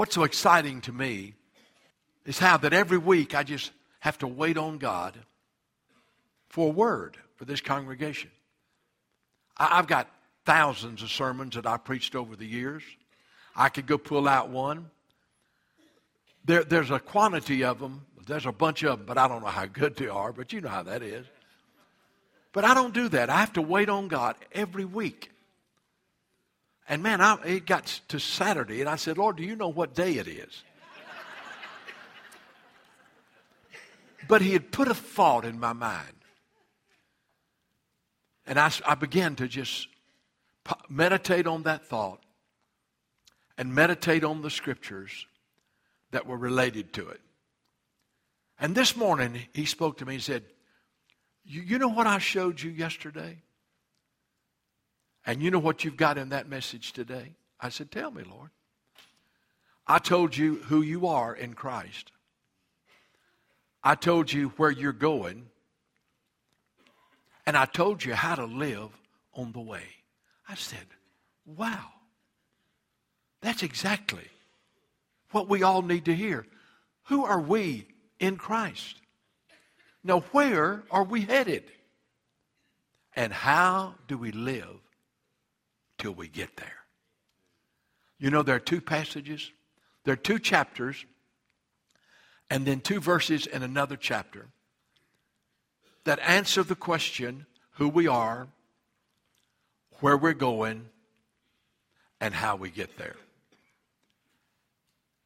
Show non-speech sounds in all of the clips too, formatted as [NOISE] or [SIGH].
what's so exciting to me is how that every week I just have to wait on God for a word for this congregation. I, have got thousands of sermons that I preached over the years. I could go pull out one. There, there's a quantity of them. There's a bunch of them, but I don't know how good they are, but you know how that is. But I don't do that. I have to wait on God every week. And man, I, it got to Saturday, and I said, Lord, do you know what day it is? but He had put a thought in my mind. And I, I began to just meditate on that thought and meditate on the scriptures that were related to it. And this morning, he spoke to me and said, you, you know what I showed you yesterday? And you know what you've got in that message today? I said, Tell me, Lord. I told you who you are in Christ. I told you where you're going. And I told you how to live on the way. I said, Wow. That's exactly what we all need to hear. Who are we in Christ? Now, where are we headed? And how do we live till we get there? You know, there are two passages, there are two chapters, and then two verses in another chapter that answer the question who we are, where we're going, and how we get there.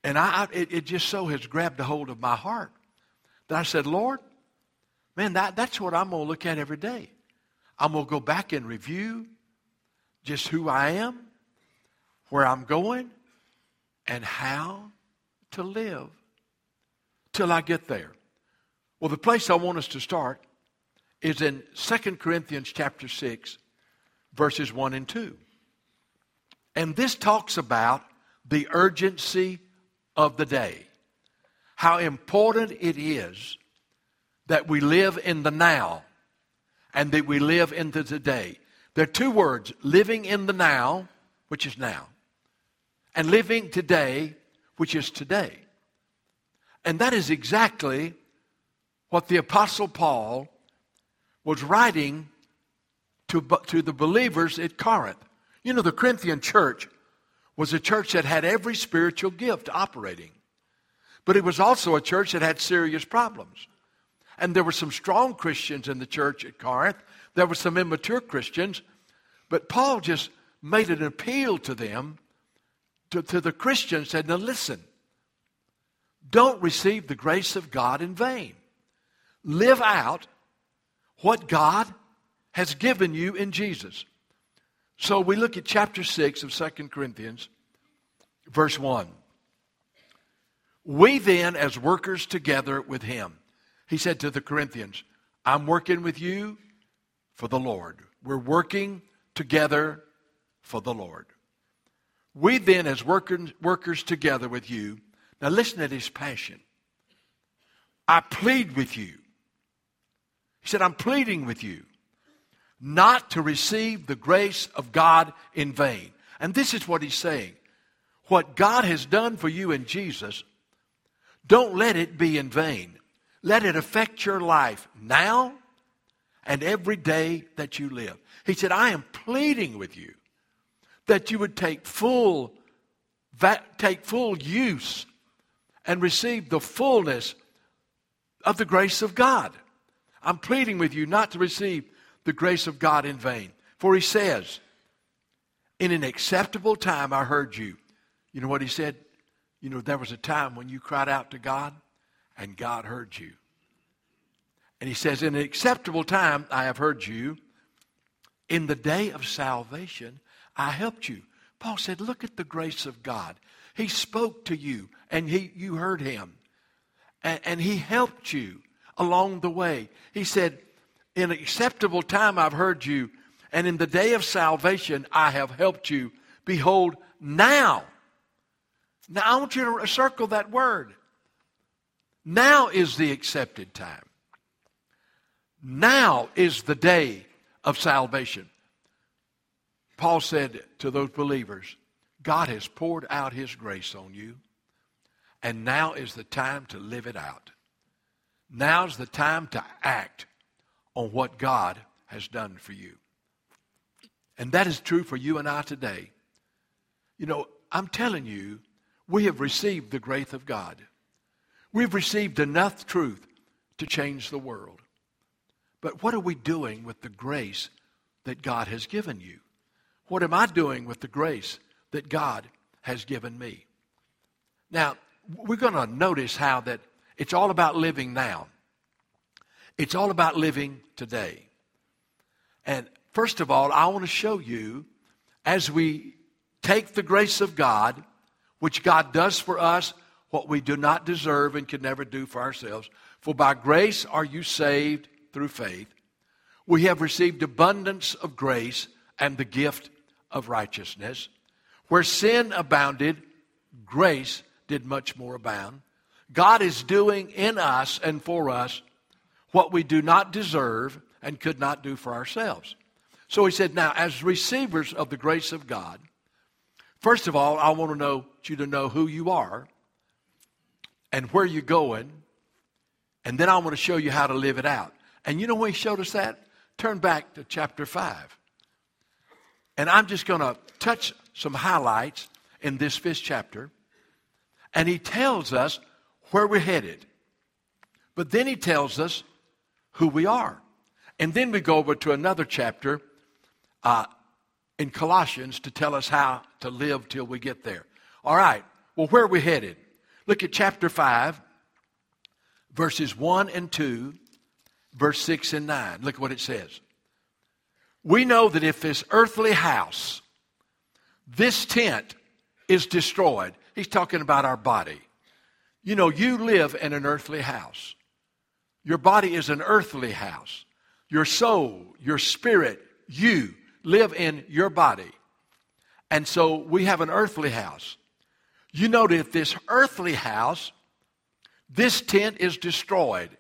And I, it, it just so has grabbed a hold of my heart that I said, Lord, Man, that, that's what I'm going to look at every day. I'm going to go back and review just who I am, where I'm going, and how to live till I get there. Well, the place I want us to start is in 2 Corinthians chapter 6, verses 1 and 2. And this talks about the urgency of the day, how important it is that we live in the now and that we live in the today. There are two words living in the now, which is now, and living today, which is today. And that is exactly what the Apostle Paul was writing to, to the believers at Corinth. You know, the Corinthian church was a church that had every spiritual gift operating, but it was also a church that had serious problems. And there were some strong Christians in the church at Corinth. There were some immature Christians. But Paul just made an appeal to them, to, to the Christians, said, Now listen, don't receive the grace of God in vain. Live out what God has given you in Jesus. So we look at chapter 6 of 2 Corinthians, verse 1. We then, as workers together with him, he said to the Corinthians, I'm working with you for the Lord. We're working together for the Lord. We then, as workers, workers together with you, now listen to his passion. I plead with you. He said, I'm pleading with you not to receive the grace of God in vain. And this is what he's saying. What God has done for you in Jesus, don't let it be in vain. Let it affect your life now and every day that you live. He said, I am pleading with you that you would take full, take full use and receive the fullness of the grace of God. I'm pleading with you not to receive the grace of God in vain. For he says, In an acceptable time I heard you. You know what he said? You know, there was a time when you cried out to God and God heard you. And he says, In an acceptable time I have heard you. In the day of salvation I helped you. Paul said, Look at the grace of God. He spoke to you and he, you heard him. And, and he helped you along the way. He said, In acceptable time I've heard you, and in the day of salvation I have helped you. Behold, now. Now I want you to circle that word. Now is the accepted time. Now is the day of salvation. Paul said to those believers, God has poured out his grace on you. And now is the time to live it out. Now's the time to act on what God has done for you. And that is true for you and I today. You know, I'm telling you, we have received the grace of God. We've received enough truth to change the world. But what are we doing with the grace that God has given you? What am I doing with the grace that God has given me? Now, we're going to notice how that it's all about living now. It's all about living today. And first of all, I want to show you as we take the grace of God, which God does for us what we do not deserve and can never do for ourselves. For by grace are you saved through faith. We have received abundance of grace and the gift of righteousness. Where sin abounded, grace did much more abound. God is doing in us and for us what we do not deserve and could not do for ourselves. So he said, now, as receivers of the grace of God, first of all, I want to know you to know who you are and where you're going, and then I want to show you how to live it out. And you know when he showed us that? Turn back to chapter 5. And I'm just going to touch some highlights in this fifth chapter. And he tells us where we're headed. But then he tells us who we are. And then we go over to another chapter uh, in Colossians to tell us how to live till we get there. All right, well, where are we headed? Look at chapter 5, verses 1 and 2, verse 6 and 9. Look at what it says. We know that if this earthly house, this tent, is destroyed, he's talking about our body. You know, you live in an earthly house. Your body is an earthly house. Your soul, your spirit, you live in your body. And so we have an earthly house. You know that if this earthly house, this tent is destroyed,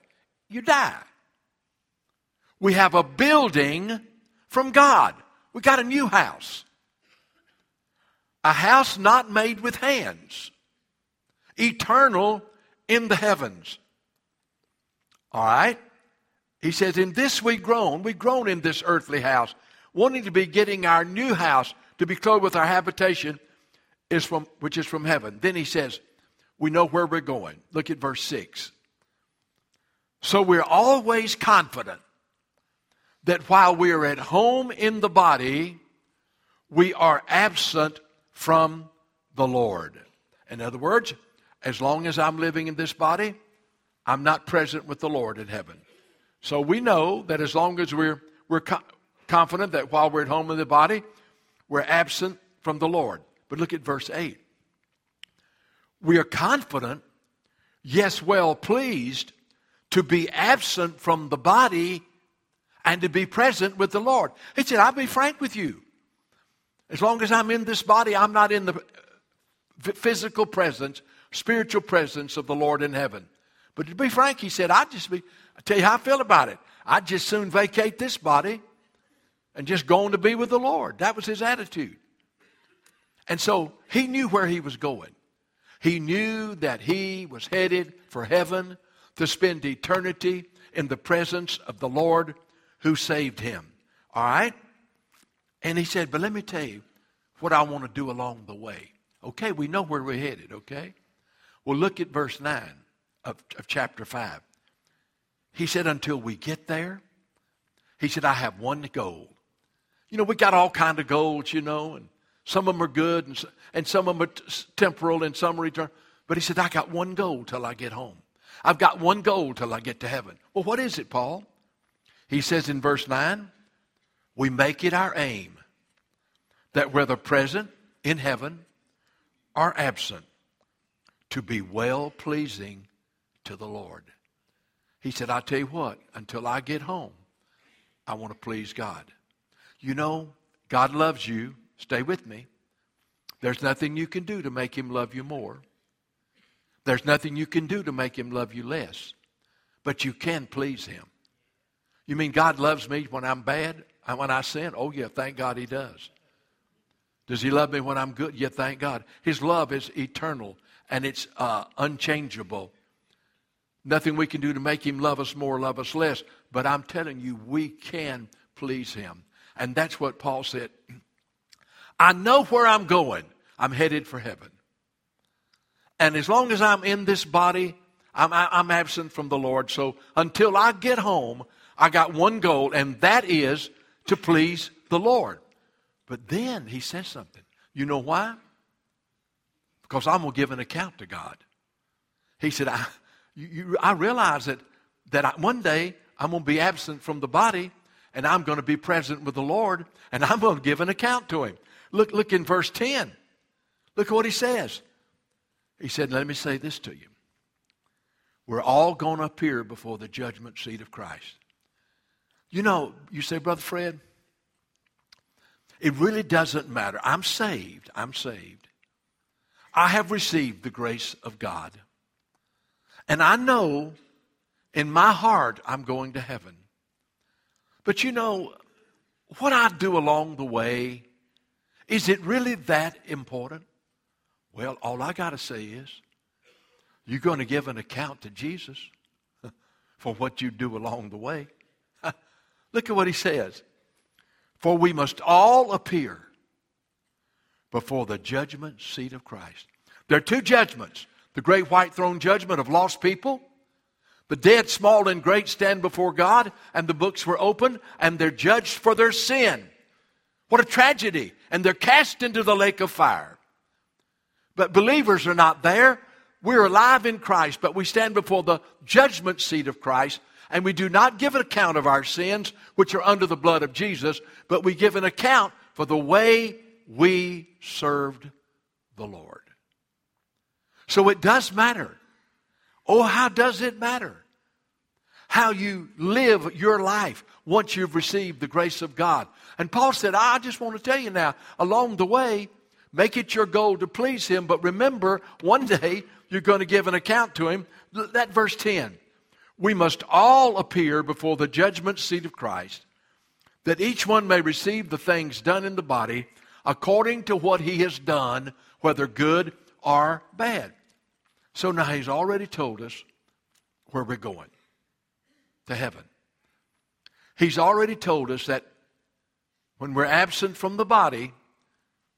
you die. We have a building from God. We got a new house. A house not made with hands, eternal in the heavens. All right? He says, In this we groan. We've grown in this earthly house, wanting to be getting our new house to be clothed with our habitation, is from, which is from heaven. Then he says, We know where we're going. Look at verse 6. So we're always confident that while we are at home in the body, we are absent from the Lord. In other words, as long as I'm living in this body, I'm not present with the Lord in heaven. So we know that as long as we're, we're co- confident that while we're at home in the body, we're absent from the Lord. But look at verse 8. We are confident, yes, well pleased, to be absent from the body and to be present with the Lord. He said, I'll be frank with you. As long as I'm in this body, I'm not in the physical presence, spiritual presence of the Lord in heaven. But to be frank, he said, I'd just be, I tell you how I feel about it. I'd just soon vacate this body and just go on to be with the Lord. That was his attitude. And so he knew where he was going. He knew that he was headed for heaven to spend eternity in the presence of the Lord who saved him. All right? And he said, But let me tell you what I want to do along the way. Okay, we know where we're headed, okay? Well, look at verse 9 of, of chapter 5. He said, until we get there, he said, I have one goal. You know, we got all kind of goals, you know, and some of them are good and, and some of them are temporal and some are eternal. But he said, I got one goal till I get home. I've got one goal till I get to heaven. Well, what is it, Paul? He says in verse 9, we make it our aim that whether present in heaven or absent, to be well pleasing to the Lord. He said, I tell you what, until I get home, I want to please God. You know, God loves you. Stay with me. There's nothing you can do to make him love you more. There's nothing you can do to make him love you less. But you can please him. You mean God loves me when I'm bad? And when I sin? Oh, yeah, thank God he does. Does he love me when I'm good? Yeah, thank God. His love is eternal and it's uh, unchangeable. Nothing we can do to make him love us more, love us less. But I'm telling you, we can please him. And that's what Paul said. I know where I'm going. I'm headed for heaven. And as long as I'm in this body, I'm, I'm absent from the Lord. So until I get home, I got one goal, and that is to please the Lord. But then he says something. You know why? Because I'm going to give an account to God. He said, I, you, I realize that, that I, one day I'm going to be absent from the body and I'm going to be present with the Lord and I'm going to give an account to him. Look, look in verse 10. Look at what he says. He said, Let me say this to you. We're all going to appear before the judgment seat of Christ. You know, you say, Brother Fred, it really doesn't matter. I'm saved. I'm saved. I have received the grace of God. And I know in my heart I'm going to heaven. But you know, what I do along the way, is it really that important? Well, all I got to say is, you're going to give an account to Jesus [LAUGHS] for what you do along the way. Look at what he says. For we must all appear before the judgment seat of Christ. There are two judgments the great white throne judgment of lost people. The dead, small and great, stand before God, and the books were opened, and they're judged for their sin. What a tragedy. And they're cast into the lake of fire. But believers are not there. We're alive in Christ, but we stand before the judgment seat of Christ, and we do not give an account of our sins, which are under the blood of Jesus, but we give an account for the way we served the Lord. So it does matter. Oh, how does it matter? How you live your life once you've received the grace of God. And Paul said, I just want to tell you now, along the way, make it your goal to please Him, but remember, one [LAUGHS] day you're going to give an account to Him. That verse 10. We must all appear before the judgment seat of Christ, that each one may receive the things done in the body according to what he has done, whether good or bad. So now he's already told us where we're going to heaven. He's already told us that when we're absent from the body,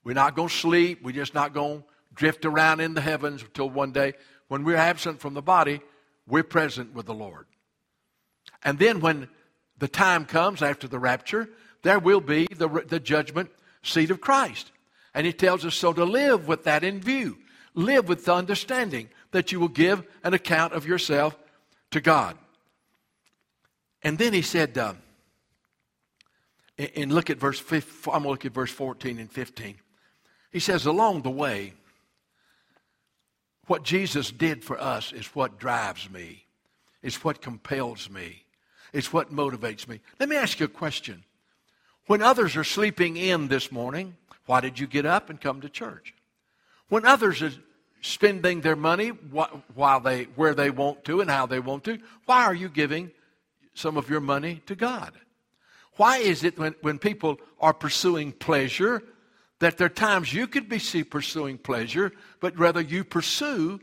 we're not going to sleep. We're just not going to drift around in the heavens until one day. When we're absent from the body, we're present with the Lord. And then when the time comes after the rapture, there will be the, the judgment seat of Christ. And he tells us so to live with that in view. Live with the understanding that you will give an account of yourself to God. And then he said, uh, and look at verse, I'm going to look at verse 14 and 15. He says, along the way, what Jesus did for us is what drives me, it's what compels me, it's what motivates me. Let me ask you a question. When others are sleeping in this morning, why did you get up and come to church? When others are spending their money while they, where they want to and how they want to, why are you giving some of your money to God? Why is it when, when people are pursuing pleasure that there are times you could be pursuing pleasure, but rather you pursue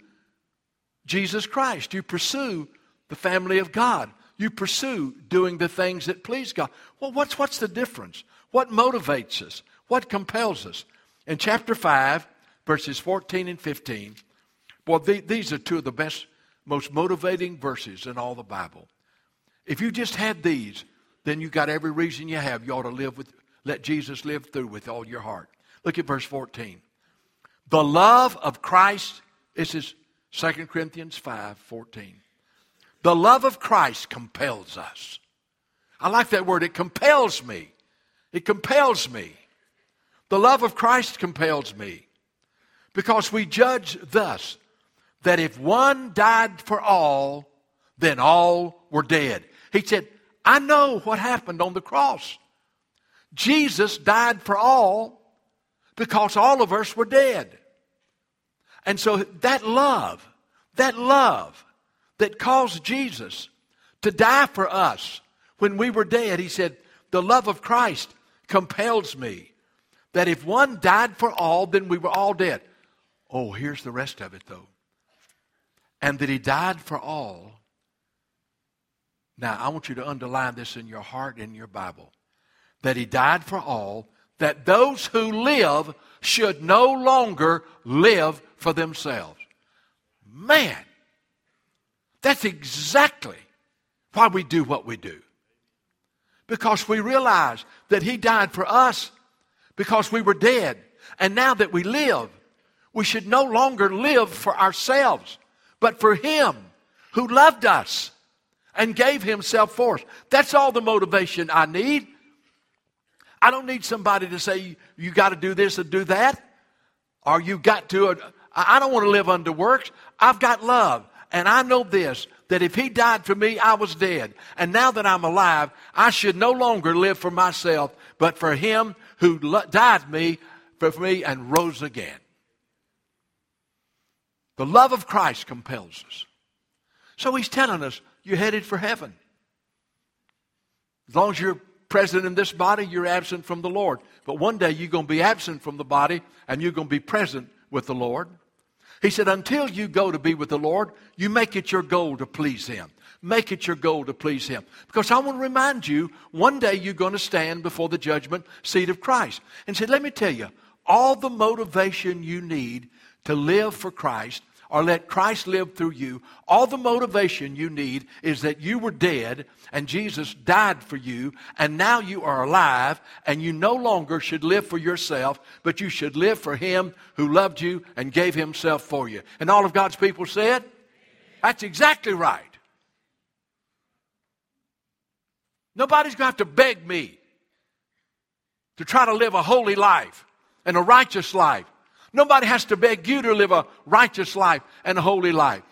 Jesus Christ. You pursue the family of God. You pursue doing the things that please God. Well, what's, what's the difference? What motivates us? What compels us? In chapter 5, verses 14 and 15, well, the, these are two of the best, most motivating verses in all the Bible. If you just had these, then you got every reason you have. You ought to live with, let Jesus live through with all your heart. Look at verse 14. The love of Christ, this is 2 Corinthians 5 14. The love of Christ compels us. I like that word. It compels me. It compels me. The love of Christ compels me. Because we judge thus that if one died for all, then all were dead. He said, I know what happened on the cross. Jesus died for all because all of us were dead. And so that love, that love that caused Jesus to die for us when we were dead, he said, the love of Christ compels me that if one died for all, then we were all dead. Oh, here's the rest of it though. and that he died for all. Now, I want you to underline this in your heart in your Bible. That he died for all, that those who live should no longer live for themselves. Man, that's exactly why we do what we do. Because we realize that he died for us because we were dead. And now that we live, we should no longer live for ourselves, but for him who loved us and gave himself for us. That's all the motivation I need. I don't need somebody to say, you got to do this and do that, or you got to. Uh, I don't want to live under works. I've got love. And I know this that if he died for me, I was dead. And now that I'm alive, I should no longer live for myself, but for him who died me for me and rose again. The love of Christ compels us. So he's telling us, you're headed for heaven. As long as you're present in this body, you're absent from the Lord. But one day you're going to be absent from the body and you're going to be present with the Lord. He said, until you go to be with the Lord, you make it your goal to please Him. Make it your goal to please Him. Because I want to remind you, one day you're going to stand before the judgment seat of Christ. And said, let me tell you, all the motivation you need to live for Christ or let Christ live through you, all the motivation you need is that you were dead and Jesus died for you, and now you are alive, and you no longer should live for yourself, but you should live for Him who loved you and gave Himself for you. And all of God's people said, That's exactly right. Nobody's going to have to beg me to try to live a holy life and a righteous life Nobody has to beg you to live a righteous life and a holy life.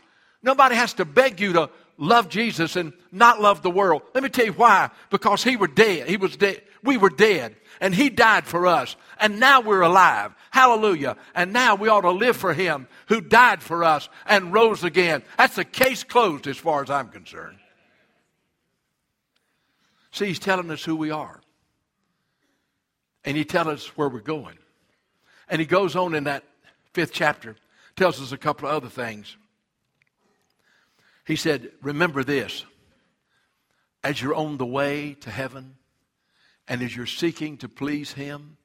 Nobody has to beg you to love Jesus and not love the world. Let me tell you why. Because he were dead. He was dead. We were dead. And he died for us. And now we're alive. Hallelujah. And now we ought to live for him who died for us and rose again. That's the case closed as far as I'm concerned. See, he's telling us who we are. And he tells us where we're going. And he goes on in that fifth chapter, tells us a couple of other things. He said, Remember this as you're on the way to heaven, and as you're seeking to please Him,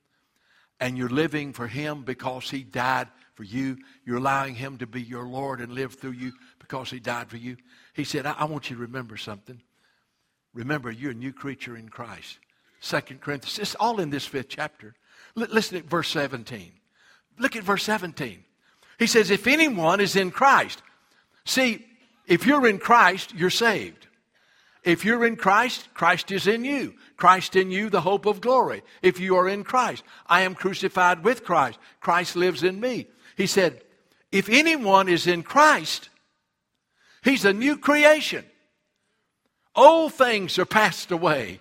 and you're living for Him because He died for you, you're allowing Him to be your Lord and live through you because He died for you. He said, I, I want you to remember something. Remember, you're a new creature in Christ. Second Corinthians, it's all in this fifth chapter. Listen at verse 17. Look at verse 17. He says, If anyone is in Christ, see, if you're in Christ, you're saved. If you're in Christ, Christ is in you. Christ in you, the hope of glory. If you are in Christ, I am crucified with Christ. Christ lives in me. He said, If anyone is in Christ, he's a new creation. Old things are passed away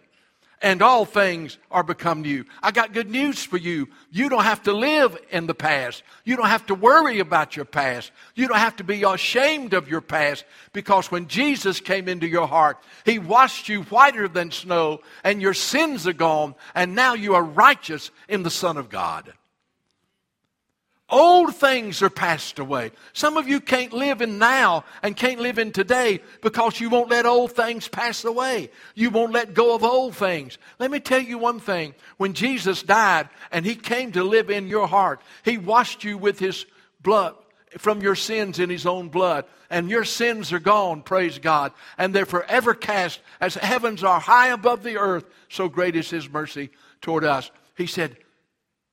and all things are become new. I got good news for you. You don't have to live in the past. You don't have to worry about your past. You don't have to be ashamed of your past because when Jesus came into your heart, He washed you whiter than snow and your sins are gone and now you are righteous in the Son of God. Old things are passed away. Some of you can't live in now and can't live in today because you won't let old things pass away. You won't let go of old things. Let me tell you one thing. When Jesus died and he came to live in your heart, he washed you with his blood from your sins in his own blood. And your sins are gone, praise God. And they're forever cast as heavens are high above the earth. So great is his mercy toward us. He said,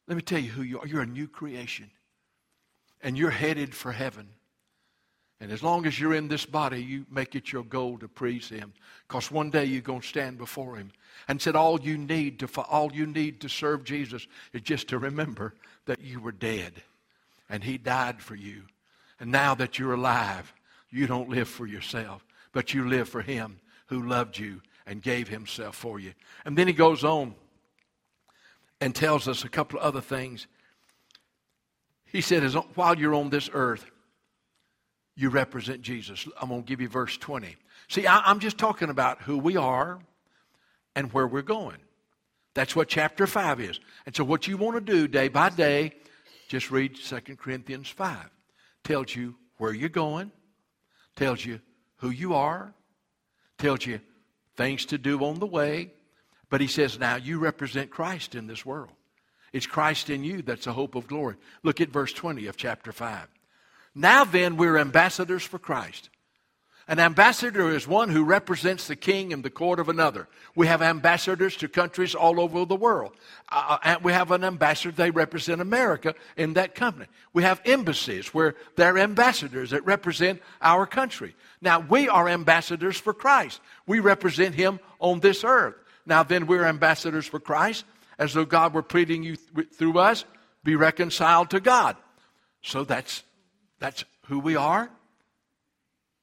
Let me tell you who you are. You're a new creation and you're headed for heaven. And as long as you're in this body, you make it your goal to praise Him. Because one day you're going to stand before Him. And said all you need to all you need to serve Jesus is just to remember that you were dead. And He died for you. And now that you're alive, you don't live for yourself, but you live for Him who loved you and gave Himself for you. And then He goes on and tells us a couple of other things he said, as, while you're on this earth, you represent Jesus. I'm going to give you verse 20. See, I, I'm just talking about who we are and where we're going. That's what chapter 5 is. And so, what you want to do day by day, just read 2 Corinthians 5. Tells you where you're going. tells you who you are, tells you things to do on the way. But he says, now you represent Christ in this world. It's Christ in you that's the hope of glory. Look at verse 20 of chapter 5. Now then, we're ambassadors for Christ. An ambassador is one who represents the king in the court of another. We have ambassadors to countries all over the world. Uh, uh, and we have an ambassador, they represent America in that company. We have embassies where they're ambassadors that represent our country. Now, we are ambassadors for Christ. We represent him on this earth. Now, then, we're ambassadors for Christ as though God were pleading you th- through us, be reconciled to God. So that's, that's who we are.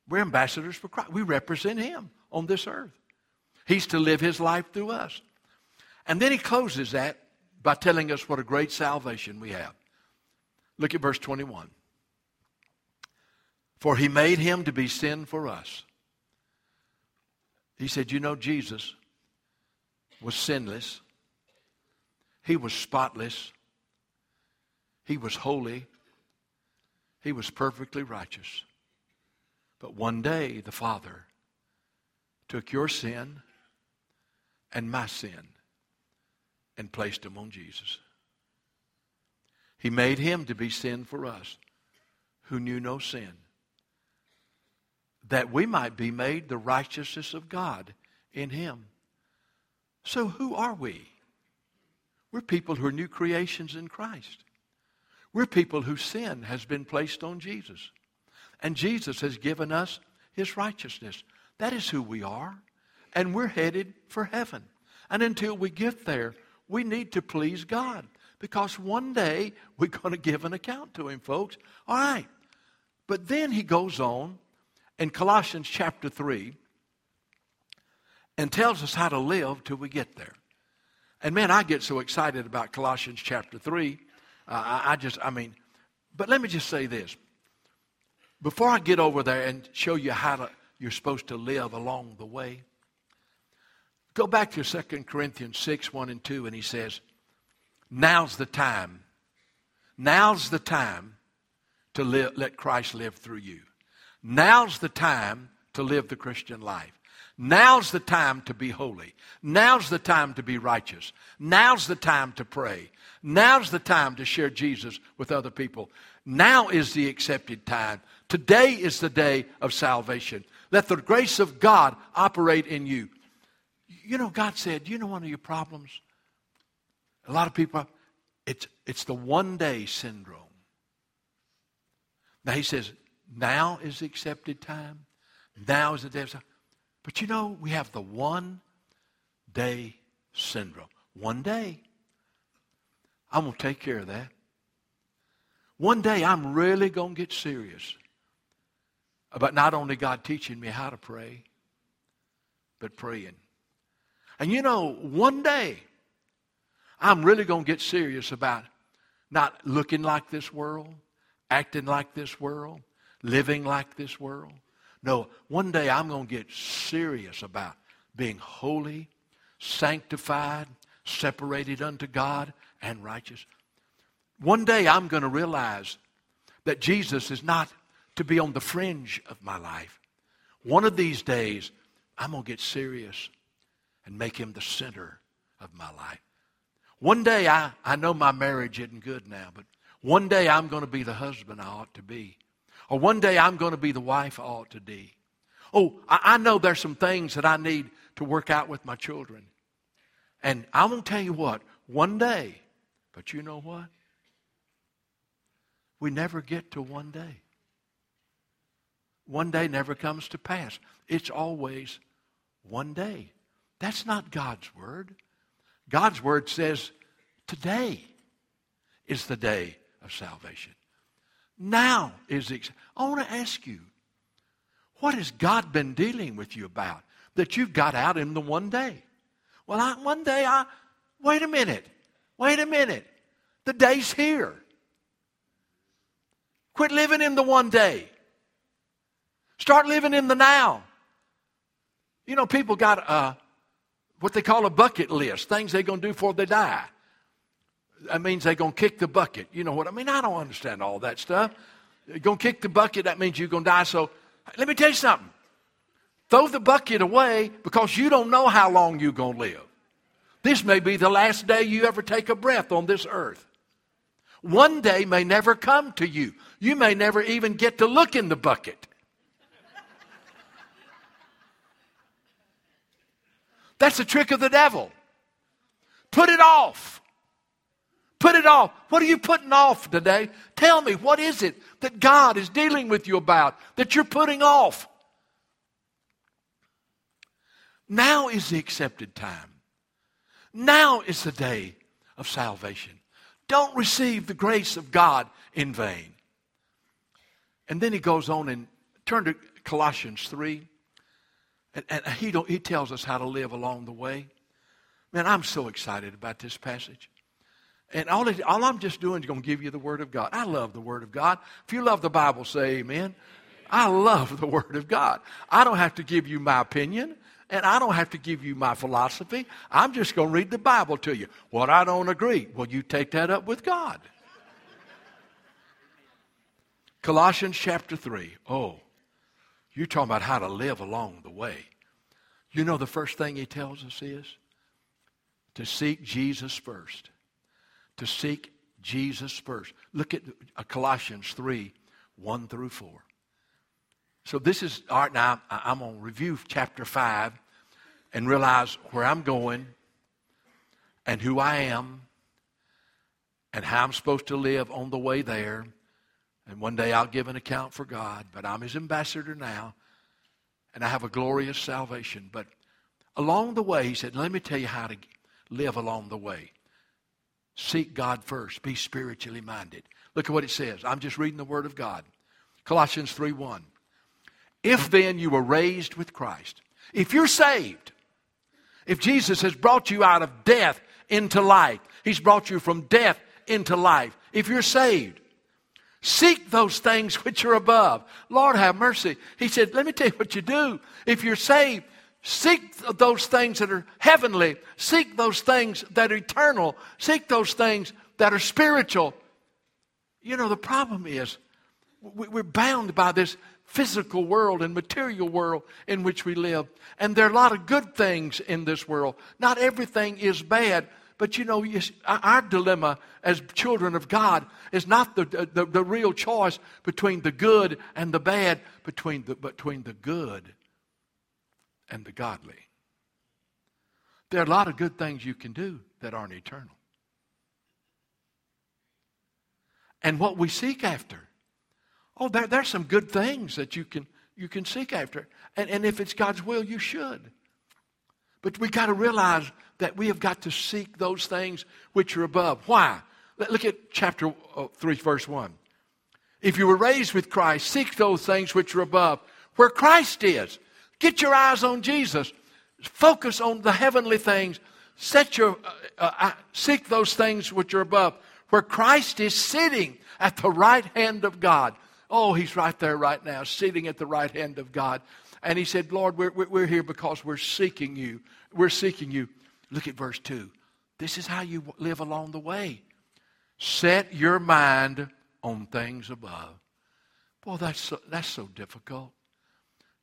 We're ambassadors for Christ. We represent Him on this earth. He's to live His life through us. And then He closes that by telling us what a great salvation we have. Look at verse 21. For He made Him to be sin for us. He said, You know, Jesus was sinless, He was spotless, He was holy, He was perfectly righteous. But one day, the Father took your sin and my sin and placed them on Jesus. He made him to be sin for us who knew no sin, that we might be made the righteousness of God in him. So, who are we? We're people who are new creations in Christ. We're people whose sin has been placed on Jesus. And Jesus has given us his righteousness. That is who we are. And we're headed for heaven. And until we get there, we need to please God. Because one day we're going to give an account to him, folks. All right. But then he goes on in Colossians chapter 3 and tells us how to live till we get there. And man, I get so excited about Colossians chapter 3. Uh, I, I just, I mean, but let me just say this. Before I get over there and show you how to, you're supposed to live along the way, go back to 2 Corinthians 6 1 and 2, and he says, Now's the time. Now's the time to let Christ live through you. Now's the time to live the Christian life. Now's the time to be holy. Now's the time to be righteous. Now's the time to pray. Now's the time to share Jesus with other people. Now is the accepted time. Today is the day of salvation. Let the grace of God operate in you. You know, God said, you know one of your problems? A lot of people, it's, it's the one day syndrome. Now he says, now is the accepted time. Now is the day of salvation. But you know, we have the one day syndrome. One day. I'm going to take care of that. One day I'm really going to get serious about not only God teaching me how to pray, but praying. And you know, one day I'm really going to get serious about not looking like this world, acting like this world, living like this world. No, one day I'm going to get serious about being holy, sanctified, separated unto God, and righteous. One day I'm going to realize that Jesus is not to be on the fringe of my life. One of these days, I'm going to get serious and make him the center of my life. One day, I, I know my marriage isn't good now, but one day I'm going to be the husband I ought to be. Or one day I'm going to be the wife I ought to be. Oh, I, I know there's some things that I need to work out with my children. And I'm going to tell you what, one day, but you know what? We never get to one day. One day never comes to pass. It's always one day. That's not God's word. God's word says today is the day of salvation. Now is the. I want to ask you, what has God been dealing with you about that you've got out in the one day? Well, I, one day I. Wait a minute. Wait a minute. The day's here. Quit living in the one day. Start living in the now. You know, people got uh, what they call a bucket list, things they're going to do before they die. That means they're going to kick the bucket. You know what I mean? I don't understand all that stuff. You're going to kick the bucket, that means you're going to die. So Let me tell you something. Throw the bucket away because you don't know how long you're going to live. This may be the last day you ever take a breath on this earth. One day may never come to you. You may never even get to look in the bucket. That's a trick of the devil. Put it off. Put it off. What are you putting off today? Tell me, what is it that God is dealing with you about that you're putting off? Now is the accepted time. Now is the day of salvation. Don't receive the grace of God in vain. And then he goes on and turn to Colossians 3. And, and he, he tells us how to live along the way. Man, I'm so excited about this passage. And all, it, all I'm just doing is going to give you the Word of God. I love the Word of God. If you love the Bible, say amen. I love the Word of God. I don't have to give you my opinion, and I don't have to give you my philosophy. I'm just going to read the Bible to you. What I don't agree, well, you take that up with God. Colossians chapter 3. Oh, you're talking about how to live along the way. You know, the first thing he tells us is to seek Jesus first. To seek Jesus first. Look at Colossians 3 1 through 4. So this is, all right, now I'm going to review chapter 5 and realize where I'm going and who I am and how I'm supposed to live on the way there. And one day I'll give an account for God, but I'm his ambassador now and I have a glorious salvation. But along the way, he said, let me tell you how to live along the way. Seek God first. Be spiritually minded. Look at what it says. I'm just reading the Word of God. Colossians 3 1. If then you were raised with Christ, if you're saved, if Jesus has brought you out of death into life, He's brought you from death into life. If you're saved, seek those things [LAUGHS] which are above. Lord have mercy. He said, Let me tell you what you do. If you're saved, Seek those things that are heavenly. Seek those things that are eternal. Seek those things that are spiritual. You know, the problem is we're bound by this physical world and material world in which we live. And there are a lot of good things in this world. Not everything is bad. But you know, our dilemma as children of God is not the, the, the real choice between the good and the bad, between the, between the good and the godly. There are a lot of good things you can do that aren't eternal. And what we seek after, oh, there, there's some good things that you can, you can seek after. And, and if it's God's will, you should. But we got to realize that we have got to seek those things which are above. Why? Look at chapter uh, 3, verse 1. If you were raised with Christ, seek those things which are above, where Christ is Get your eyes on Jesus. Focus on the heavenly things. Set your, uh, uh, uh, seek those things which are above, where Christ is sitting at the right hand of God. Oh, he's right there right now, sitting at the right hand of God. And he said, Lord, we're, we're here because we're seeking you. We're seeking you. Look at verse 2. This is how you live along the way. Set your mind on things above. Boy, that's so, that's so difficult.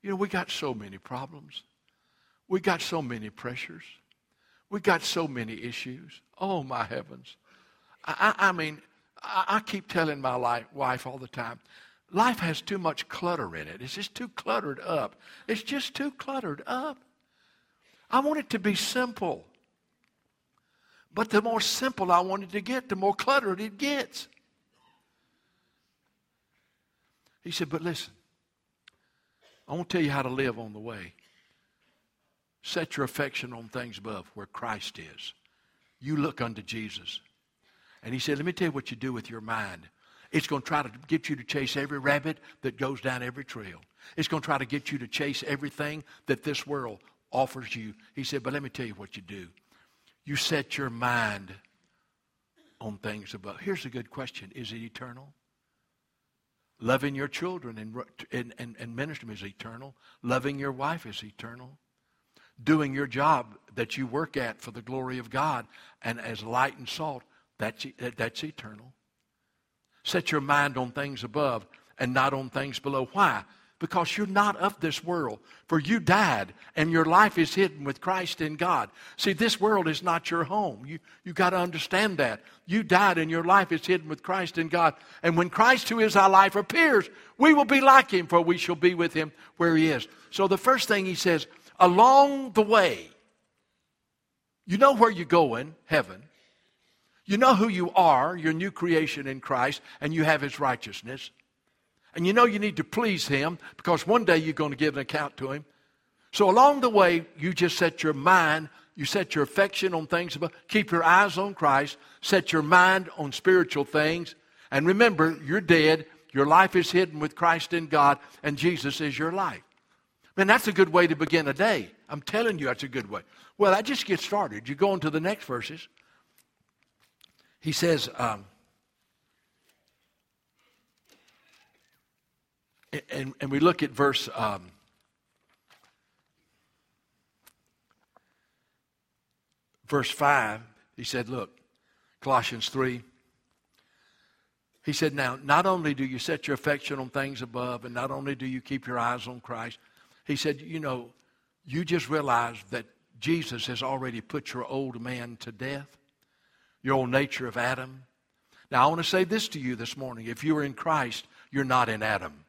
You know, we got so many problems. We got so many pressures. We got so many issues. Oh, my heavens. I, I, I mean, I, I, keep telling my life, wife all the time life has too much clutter in it. It's just too cluttered up. It's just too cluttered up. I want it to be simple. But the more simple I want it to get, the more cluttered it gets. He said, But listen, I want to tell you how to live on the way. Set your affection on things above where Christ is. You look unto Jesus. And he said, Let me tell you what you do with your mind. It's going to try to get you to chase every rabbit that goes down every trail. It's going to try to get you to chase everything that this world offers you. He said, But let me tell you what you do. You set your mind on things above. Here's a good question Is it eternal? Loving your children and, and, and, ministering is eternal. Loving your wife is eternal. Doing your job that you work at for the glory of God and as light and salt, that's, that's eternal. Set your mind on things above and not on things below. Why? Because you're not of this world. For you died, and your life is hidden with Christ in God. See, this world is not your home. You, you got to understand that. You died, and your life is hidden with Christ in God. And when Christ, who is our life, appears, we will be like him, for we shall be with him where he is. So the first thing he says, along the way, you know where you're going, heaven. You know who you are, your new creation in Christ, and you have his righteousness. And you know you need to please Him because one day you're going to give an account to Him. So along the way, you just set your mind, you set your affection on things above, keep your eyes on Christ, set your mind on spiritual things. And remember, you're dead. Your life is hidden with Christ in God, and Jesus is your life. Man, that's a good way to begin a day. I'm telling you, that's a good way. Well, I just get started. You go into the next verses. He says, um, and, and we look at verse um, verse 5 he said look colossians 3 he said now not only do you set your affection on things above and not only do you keep your eyes on christ he said you know you just realize that jesus has already put your old man to death your old nature of adam. Now i want to say this to you this morning. If you are in christ you're not in adam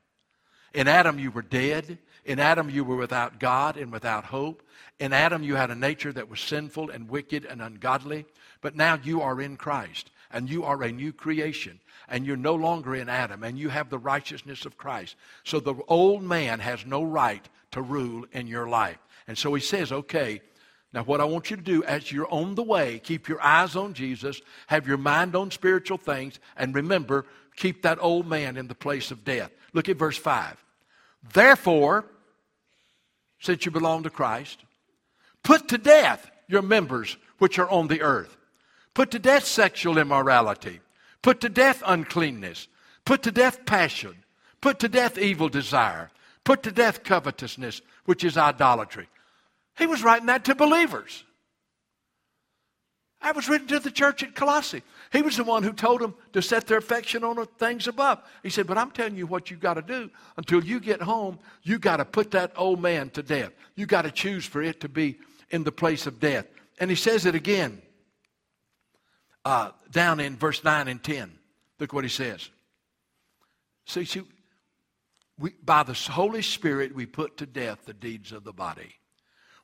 in Adam, you were dead. In Adam, you were without God and without hope. In Adam, you had a nature that was sinful and wicked and ungodly. But now you are in Christ and you are a new creation and you're no longer in Adam and you have the righteousness of Christ. So the old man has no right to rule in your life. And so he says, okay, now what I want you to do as you're on the way, keep your eyes on Jesus, have your mind on spiritual things, and remember, keep that old man in the place of death. Look at verse 5. Therefore, since you belong to Christ, put to death your members which are on the earth. Put to death sexual immorality. Put to death uncleanness. Put to death passion. Put to death evil desire. Put to death covetousness, which is idolatry. He was writing that to believers. I was written to the church at Colossae. He was the one who told them to set their affection on the things above. He said, But I'm telling you what you've got to do. Until you get home, you've got to put that old man to death. You've got to choose for it to be in the place of death. And he says it again uh, down in verse 9 and 10. Look what he says. See, see we, by the Holy Spirit, we put to death the deeds of the body.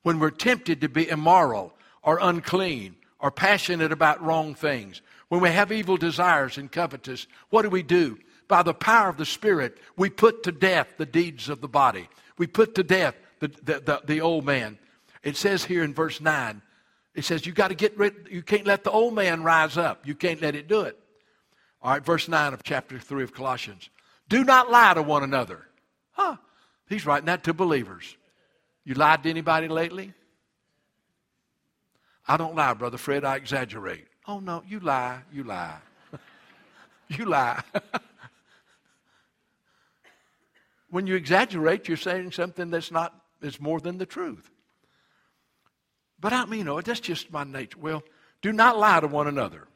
When we're tempted to be immoral or unclean, are passionate about wrong things, when we have evil desires and covetous, what do we do? By the power of the Spirit, we put to death the deeds of the body. We put to death the, the, the, the old man. It says here in verse 9, it says you got to get rid, you can't let the old man rise up. You can't let it do it. All right, verse 9 of chapter 3 of Colossians. Do not lie to one another. Huh. He's writing that to believers. You lied to anybody lately? I don't lie, Brother Fred, I exaggerate. Oh, no, you lie, you lie. [LAUGHS] you lie. [LAUGHS] when you exaggerate, you're saying something that's not, is more than the truth. But I mean, you know, that's just my nature. Well, do not lie to one another.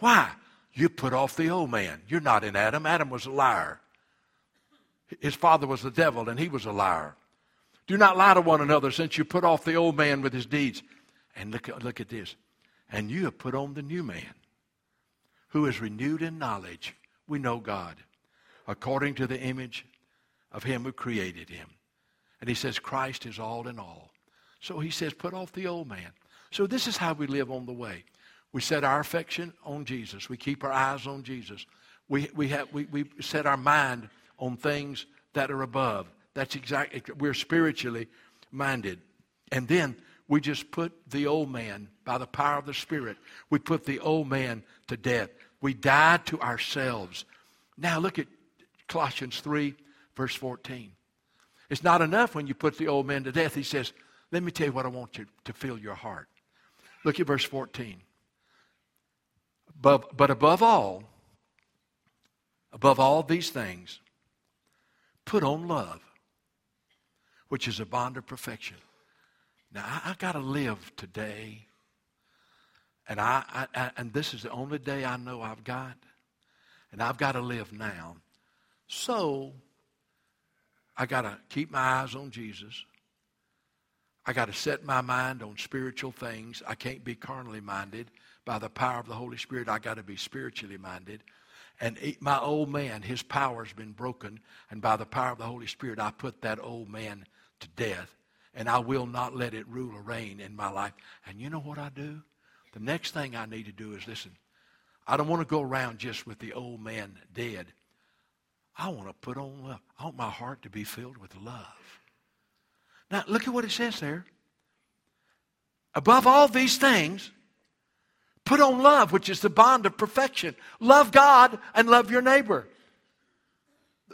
Why? You put off the old man. You're not in Adam. Adam was a liar. His father was the devil, and he was a liar. Do not lie to one another, since you put off the old man with his deeds. And look, look at this. And you have put on the new man, who is renewed in knowledge. We know God, according to the image of him who created him. And he says, Christ is all in all. So he says, put off the old man. So this is how we live on the way. We set our affection on Jesus. We keep our eyes on Jesus. We, we, have, we, we set our mind on things that are above. That's exactly, we're spiritually minded. And then we just put the old man, by the power of the Spirit, we put the old man to death. We die to ourselves. Now look at Colossians 3, verse 14. It's not enough when you put the old man to death. He says, Let me tell you what I want you to fill your heart. Look at verse 14. But, but above all, above all these things, put on love, which is a bond of perfection. Now, I, I got to live today. And, I, I, and this is the only day I know I've got. And I've got to live now. So, I got to keep my eyes on Jesus. I got to set my mind on spiritual things. I can't be carnally minded. By the power of the Holy Spirit, I got to be spiritually minded. And my old man, his power's been broken. And by the power of the Holy Spirit, I put that old man to death. And I will not let it rule or reign in my life. And you know what I do? The next thing I need to do is listen. I don't want to go around just with the old man dead. I want to put on love. I want my heart to be filled with love. Now, look at what it says there. Above all these things, put on love, which is the bond of perfection. Love God and love your neighbor.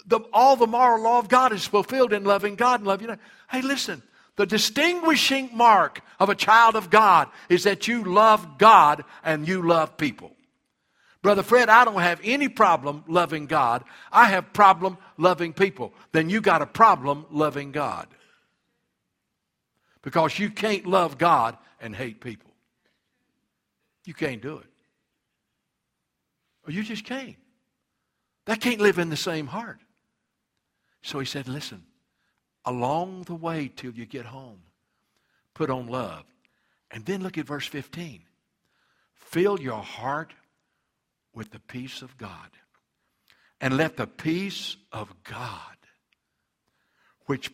The, all the moral law of God is fulfilled in loving God and loving your neighbor. Hey, listen. The distinguishing mark of a child of God is that you love God and you love people. Brother Fred, I don't have any problem loving God. I have problem loving people. Then you got a problem loving God. Because you can't love God and hate people. You can't do it. Or you just can't. That can't live in the same heart. So he said, listen, along the way till you get home, put on love. And then look at verse 15. Fill your heart with the peace of God. And let the peace of God, which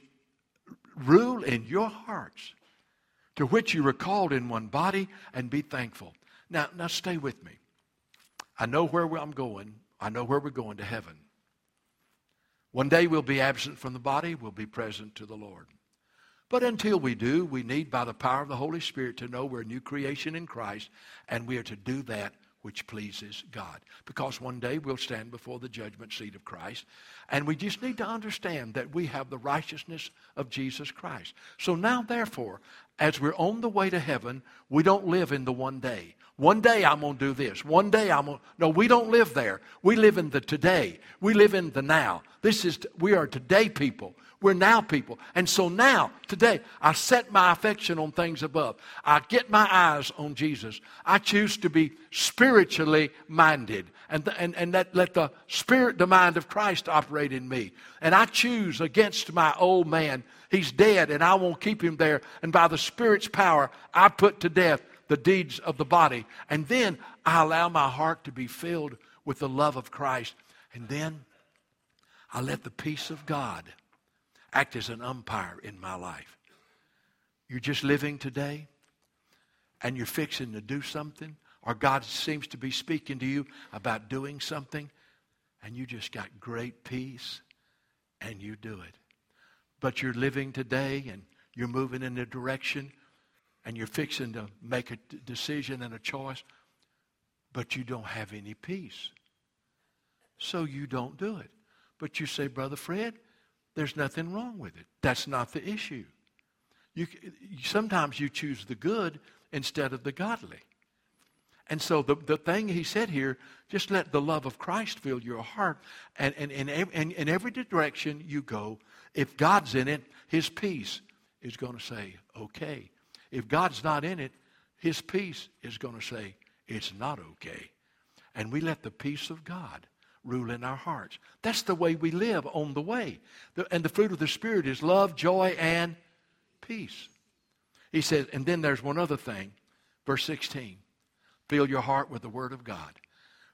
rule in your hearts, to which you were called in one body, and be thankful. Now, now stay with me. I know where I'm going. I know where we're going to heaven. One day we'll be absent from the body, we'll be present to the Lord. But until we do, we need, by the power of the Holy Spirit, to know we're a new creation in Christ, and we are to do that which pleases God. Because one day we'll stand before the judgment seat of Christ. And we just need to understand that we have the righteousness of Jesus Christ. So now, therefore, as we're on the way to heaven, we don't live in the one day. One day I'm going to do this. One day I'm going to. No, we don't live there. We live in the today. We live in the now. This is, we are today people. We're now people. And so now, today, I set my affection on things above. I get my eyes on Jesus. I choose to be spiritually minded and, and, and let, let the spirit, the mind of Christ operate in me. And I choose against my old man. He's dead and I won't keep him there. And by the Spirit's power, I put to death the deeds of the body. And then I allow my heart to be filled with the love of Christ. And then I let the peace of God act as an umpire in my life. You're just living today and you're fixing to do something, or God seems to be speaking to you about doing something, and you just got great peace and you do it. But you're living today and you're moving in a direction and you're fixing to make a decision and a choice, but you don't have any peace. So you don't do it. But you say, Brother Fred, there's nothing wrong with it. That's not the issue. You, sometimes you choose the good instead of the godly. And so the, the thing he said here, just let the love of Christ fill your heart. And, and, and, and in every direction you go, if God's in it, his peace is going to say, okay. If God's not in it, his peace is going to say, it's not okay. And we let the peace of God rule in our hearts. That's the way we live on the way. And the fruit of the Spirit is love, joy, and peace. He says, and then there's one other thing. Verse 16 fill your heart with the Word of God.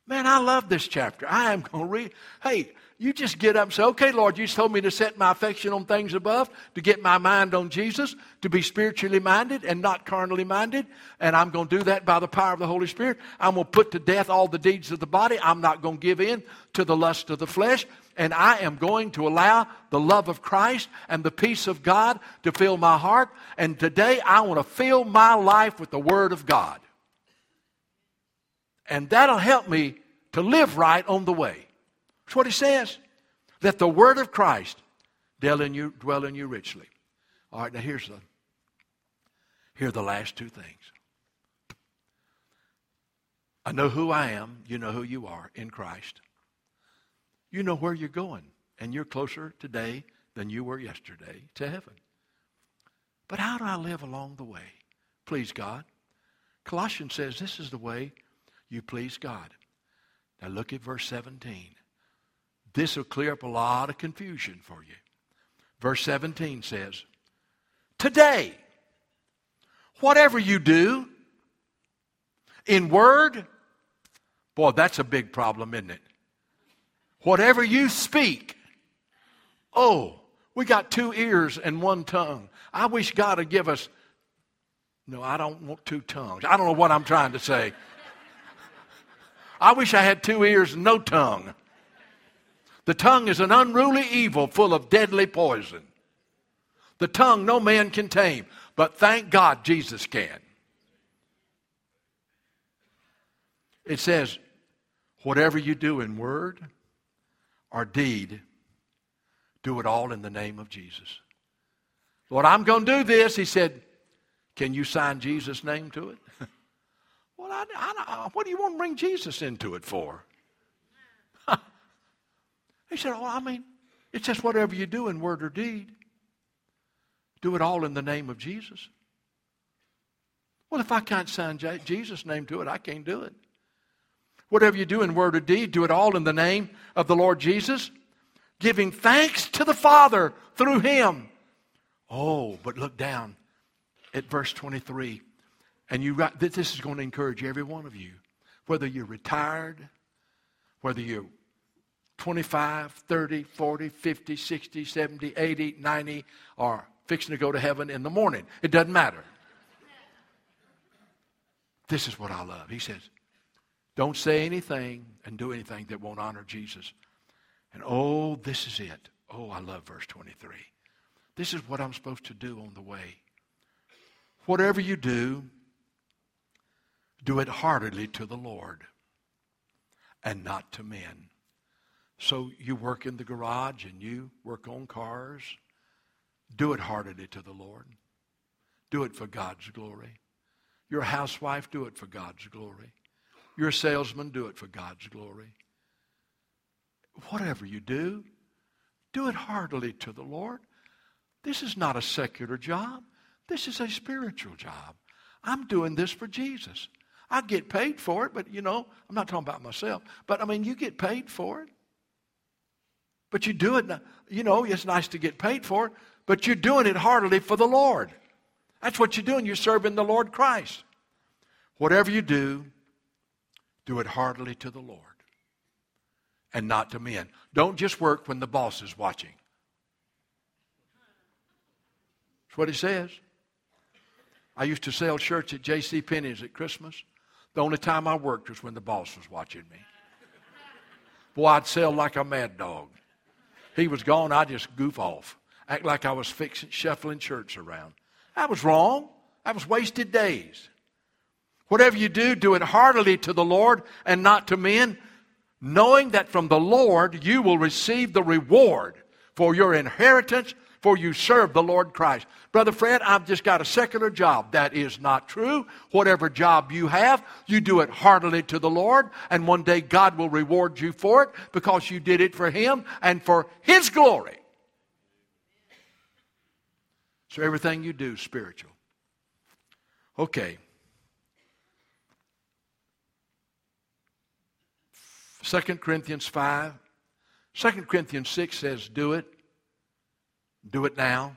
Man, I love this chapter. I am going to read. Hey, you just get up and say, okay, Lord, you told me to set my affection on things above, to get my mind on Jesus, to be spiritually minded and not carnally minded. And I'm going to do that by the power of the Holy Spirit. I'm going to put to death all the deeds of the body. I'm not going to give in to the lust of the flesh. And I am going to allow the love of Christ and the peace of God to fill my heart. And today I want to fill my life with the Word of God. And that'll help me to live right on the way. That's what he says. Let the word of Christ dwell in you, dwell in you richly. All right, now here's the here are the last two things. I know who I am. You know who you are in Christ. You know where you're going, and you're closer today than you were yesterday to heaven. But how do I live along the way? Please God. Colossians says this is the way you please God. Now look at verse 17. This will clear up a lot of confusion for you. Verse 17 says, Today, whatever you do, in word, boy, that's a big problem, isn't it? Whatever you speak, oh, we got two ears and one tongue. I wish God would give us. No, I don't want two tongues. I don't know what I'm trying to say. I wish I had two ears and no tongue. The tongue is an unruly evil full of deadly poison. The tongue no man can tame, but thank God Jesus can. It says, whatever you do in word or deed, do it all in the name of Jesus. Lord, I'm going to do this. He said, Can you sign Jesus' name to it? I, I, what do you want to bring Jesus into it for? [LAUGHS] he said, Oh, I mean, it's just whatever you do in word or deed, do it all in the name of Jesus. Well, if I can't sign Jesus' name to it, I can't do it. Whatever you do in word or deed, do it all in the name of the Lord Jesus giving thanks to the Father through him. Oh, but look down at verse 23. And you got, this is going to encourage every one of you, whether you're retired, whether you're 25, 30, 40, 50, 60, 70, 80, 90, or fixing to go to heaven in the morning. It doesn't matter. This is what I love. He says, don't say anything and do anything that won't honor Jesus. And oh, this is it. Oh, I love verse 23. This is what I'm supposed to do on the way. Whatever you do, do it heartily to the Lord and not to men. So you work in the garage and you work on cars. Do it heartily to the Lord. Do it for God's glory. You're a housewife, do it for God's glory. You're a salesman, do it for God's glory whatever you do, do it heartily to the Lord. This is not a secular job. This is a spiritual job. I'm doing this for Jesus. I get paid for it, but you know, I'm not talking about myself. But I mean, you get paid for it. But you do it, you know, it's nice to get paid for it, but you're doing it heartily for the Lord. That's what you're doing. You're serving the Lord Christ. Whatever you do, do it heartily to the Lord and not to men. Don't just work when the boss is watching. That's what he says. I used to sell shirts at J.C. Penney's at Christmas. The only time I worked was when the boss was watching me. Boy, I'd sell like a mad dog. He was gone, I'd just goof off, act like I was fixing, shuffling shirts around. That was wrong. That was wasted days. Whatever you do, do it heartily to the Lord and not to men, knowing that from the Lord you will receive the reward for your inheritance, for you serve the Lord Christ. Brother Fred, I've just got a secular job. That is not true. Whatever job you have, you do it heartily to the Lord, and one day God will reward you for it because you did it for Him and for His glory. So everything you do, is spiritual. Okay. Second Corinthians 5. 2 Corinthians 6 says, Do it. Do it now.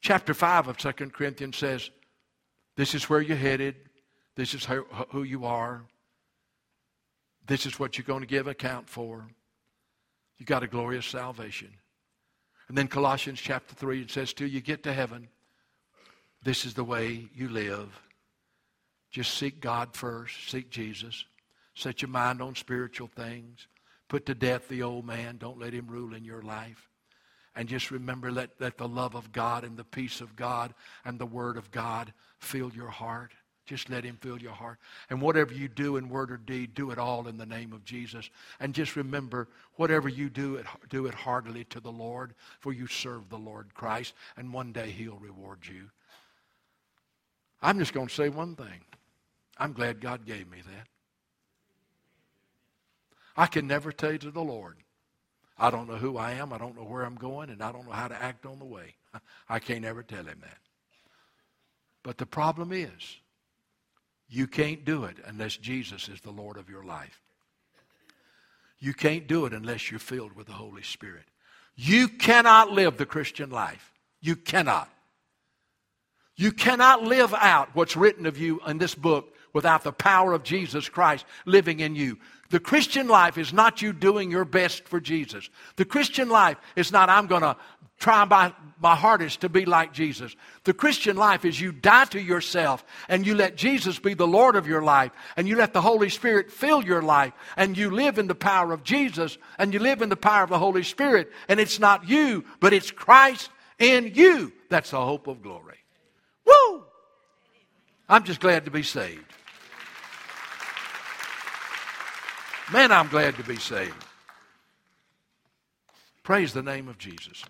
Chapter 5 of 2 Corinthians says, This is where you're headed. This is who you are. This is what you're going to give account for. You've got a glorious salvation. And then Colossians chapter 3, it says, Till you get to heaven, this is the way you live. Just seek God first, seek Jesus. Set your mind on spiritual things. Put to death the old man. Don't let him rule in your life. And just remember, let, let the love of God and the peace of God and the word of God fill your heart. Just let him fill your heart. And whatever you do in word or deed, do it all in the name of Jesus. And just remember, whatever you do, it, do it heartily to the Lord, for you serve the Lord Christ, and one day he'll reward you. I'm just going to say one thing. I'm glad God gave me that. I can never tell you to the Lord, I don't know who I am, I don't know where I'm going, and I don't know how to act on the way. [LAUGHS] I can't ever tell him that. But the problem is, you can't do it unless Jesus is the Lord of your life. You can't do it unless you're filled with the Holy Spirit. You cannot live the Christian life. You cannot. You cannot live out what's written of you in this book without the power of Jesus Christ living in you. The Christian life is not you doing your best for Jesus. The Christian life is not, I'm going to try my, my hardest to be like Jesus. The Christian life is you die to yourself and you let Jesus be the Lord of your life and you let the Holy Spirit fill your life and you live in the power of Jesus and you live in the power of the Holy Spirit and it's not you, but it's Christ in you. That's the hope of glory. Woo! I'm just glad to be saved. Man, I'm glad to be saved. Praise the name of Jesus.